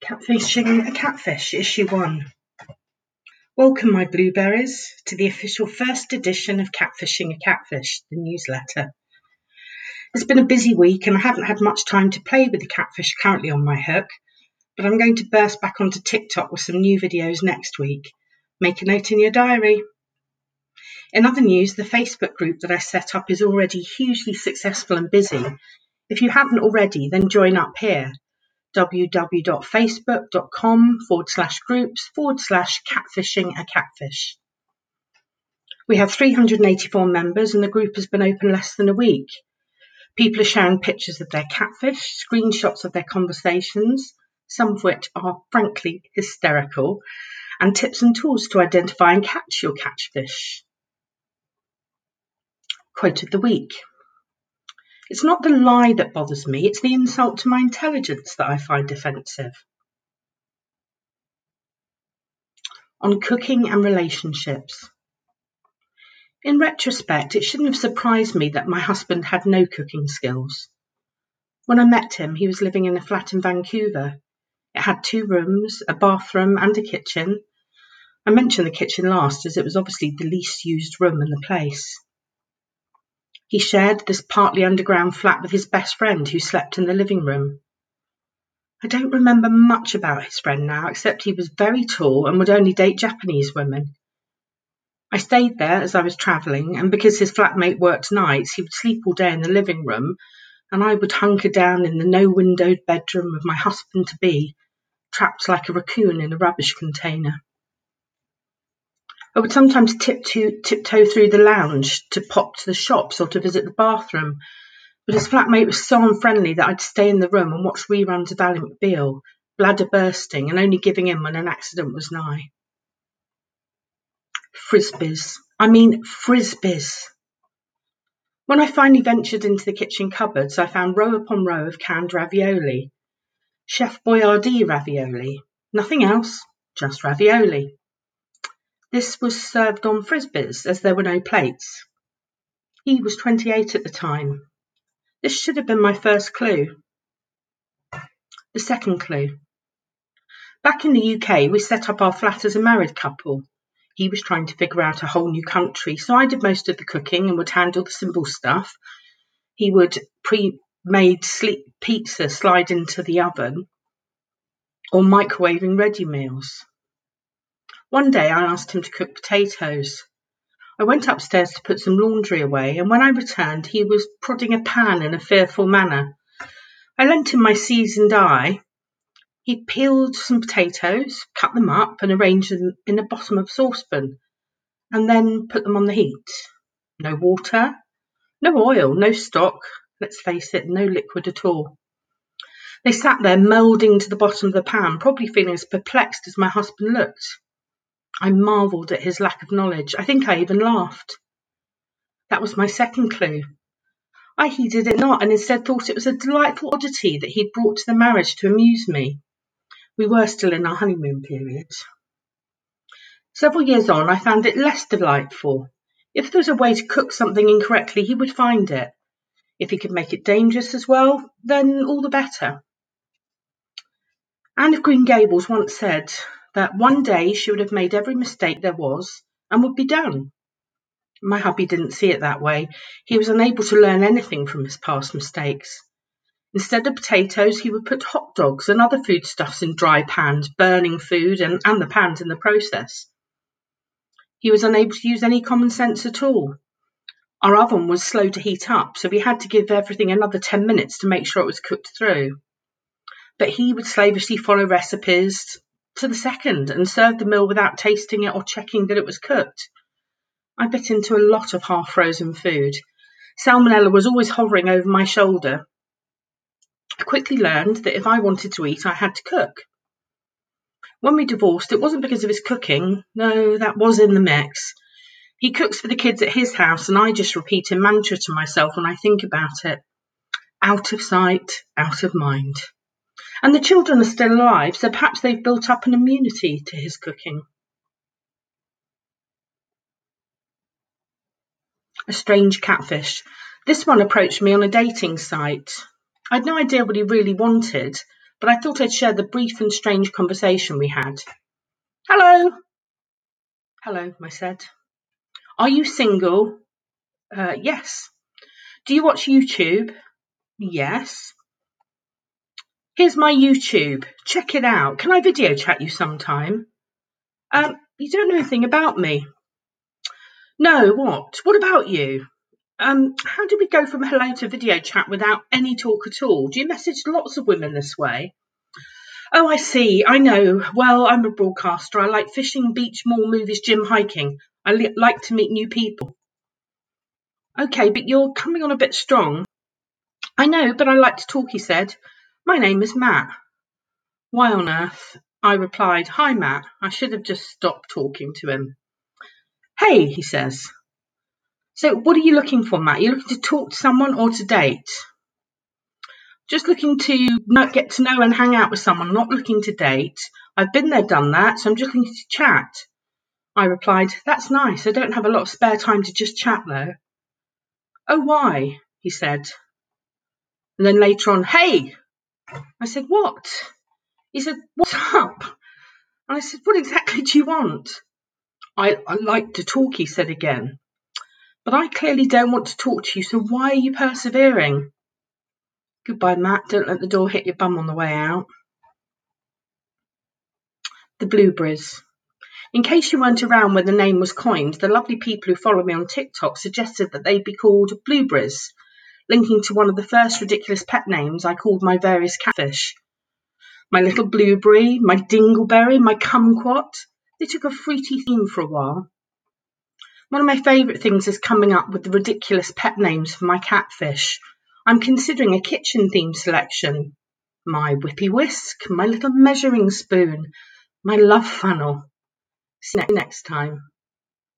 Catfishing a Catfish, Issue 1. Welcome, my blueberries, to the official first edition of Catfishing a Catfish, the newsletter. It's been a busy week and I haven't had much time to play with the catfish currently on my hook, but I'm going to burst back onto TikTok with some new videos next week. Make a note in your diary. In other news, the Facebook group that I set up is already hugely successful and busy. If you haven't already, then join up here www.facebook.com forward slash groups forward slash catfishing a catfish. We have 384 members and the group has been open less than a week. People are sharing pictures of their catfish, screenshots of their conversations, some of which are frankly hysterical, and tips and tools to identify and catch your catfish. Quote of the week. It's not the lie that bothers me, it's the insult to my intelligence that I find offensive. On cooking and relationships. In retrospect, it shouldn't have surprised me that my husband had no cooking skills. When I met him, he was living in a flat in Vancouver. It had two rooms, a bathroom, and a kitchen. I mentioned the kitchen last as it was obviously the least used room in the place. He shared this partly underground flat with his best friend who slept in the living room. I don't remember much about his friend now, except he was very tall and would only date Japanese women. I stayed there as I was travelling, and because his flatmate worked nights, he would sleep all day in the living room, and I would hunker down in the no windowed bedroom of my husband to be, trapped like a raccoon in a rubbish container. I would sometimes tiptoe, tiptoe through the lounge to pop to the shops or to visit the bathroom, but his flatmate was so unfriendly that I'd stay in the room and watch reruns of Ally McBeal, bladder bursting and only giving in when an accident was nigh. Frisbees. I mean, frisbees. When I finally ventured into the kitchen cupboards, I found row upon row of canned ravioli. Chef Boyardee ravioli. Nothing else, just ravioli. This was served on frisbees as there were no plates. He was 28 at the time. This should have been my first clue. The second clue. Back in the UK, we set up our flat as a married couple. He was trying to figure out a whole new country, so I did most of the cooking and would handle the simple stuff. He would pre made sleep pizza slide into the oven or microwaving ready meals. One day I asked him to cook potatoes. I went upstairs to put some laundry away, and when I returned, he was prodding a pan in a fearful manner. I lent him my seasoned eye. He peeled some potatoes, cut them up, and arranged them in the bottom of a saucepan, and then put them on the heat. No water, no oil, no stock, let's face it, no liquid at all. They sat there moulding to the bottom of the pan, probably feeling as perplexed as my husband looked. I marvelled at his lack of knowledge. I think I even laughed. That was my second clue. I heeded it not, and instead thought it was a delightful oddity that he'd brought to the marriage to amuse me. We were still in our honeymoon period. Several years on, I found it less delightful. If there was a way to cook something incorrectly, he would find it. If he could make it dangerous as well, then all the better. Anne of Green Gables once said, that one day she would have made every mistake there was and would be done. My hubby didn't see it that way. He was unable to learn anything from his past mistakes. Instead of potatoes, he would put hot dogs and other foodstuffs in dry pans, burning food and, and the pans in the process. He was unable to use any common sense at all. Our oven was slow to heat up, so we had to give everything another 10 minutes to make sure it was cooked through. But he would slavishly follow recipes, to the second and served the meal without tasting it or checking that it was cooked. I bit into a lot of half frozen food. Salmonella was always hovering over my shoulder. I quickly learned that if I wanted to eat, I had to cook. When we divorced, it wasn't because of his cooking. No, that was in the mix. He cooks for the kids at his house, and I just repeat a mantra to myself when I think about it out of sight, out of mind. And the children are still alive, so perhaps they've built up an immunity to his cooking. A strange catfish. This one approached me on a dating site. I'd no idea what he really wanted, but I thought I'd share the brief and strange conversation we had. Hello. Hello, I said. Are you single? Uh, yes. Do you watch YouTube? Yes. Here's my YouTube. Check it out. Can I video chat you sometime? Um, you don't know anything about me. No, what? What about you? Um, how do we go from hello to video chat without any talk at all? Do you message lots of women this way? Oh, I see. I know. Well, I'm a broadcaster. I like fishing, beach, mall, movies, gym, hiking. I li- like to meet new people. Okay, but you're coming on a bit strong. I know, but I like to talk, he said. My name is Matt. Why on earth? I replied, Hi, Matt. I should have just stopped talking to him. Hey, he says. So, what are you looking for, Matt? You're you looking to talk to someone or to date? Just looking to get to know and hang out with someone, not looking to date. I've been there, done that, so I'm just looking to chat. I replied, That's nice. I don't have a lot of spare time to just chat, though. Oh, why? he said. And then later on, Hey! I said, What? He said, What's up? And I said, What exactly do you want? I, I like to talk, he said again. But I clearly don't want to talk to you, so why are you persevering? Goodbye, Matt. Don't let the door hit your bum on the way out. The Blueberries. In case you weren't around when the name was coined, the lovely people who follow me on TikTok suggested that they be called Blueberries, linking to one of the first ridiculous pet names I called my various catfish. My little blueberry, my dingleberry, my kumquat. They took a fruity theme for a while. One of my favourite things is coming up with the ridiculous pet names for my catfish. I'm considering a kitchen theme selection. My whippy whisk, my little measuring spoon, my love funnel. See you next time.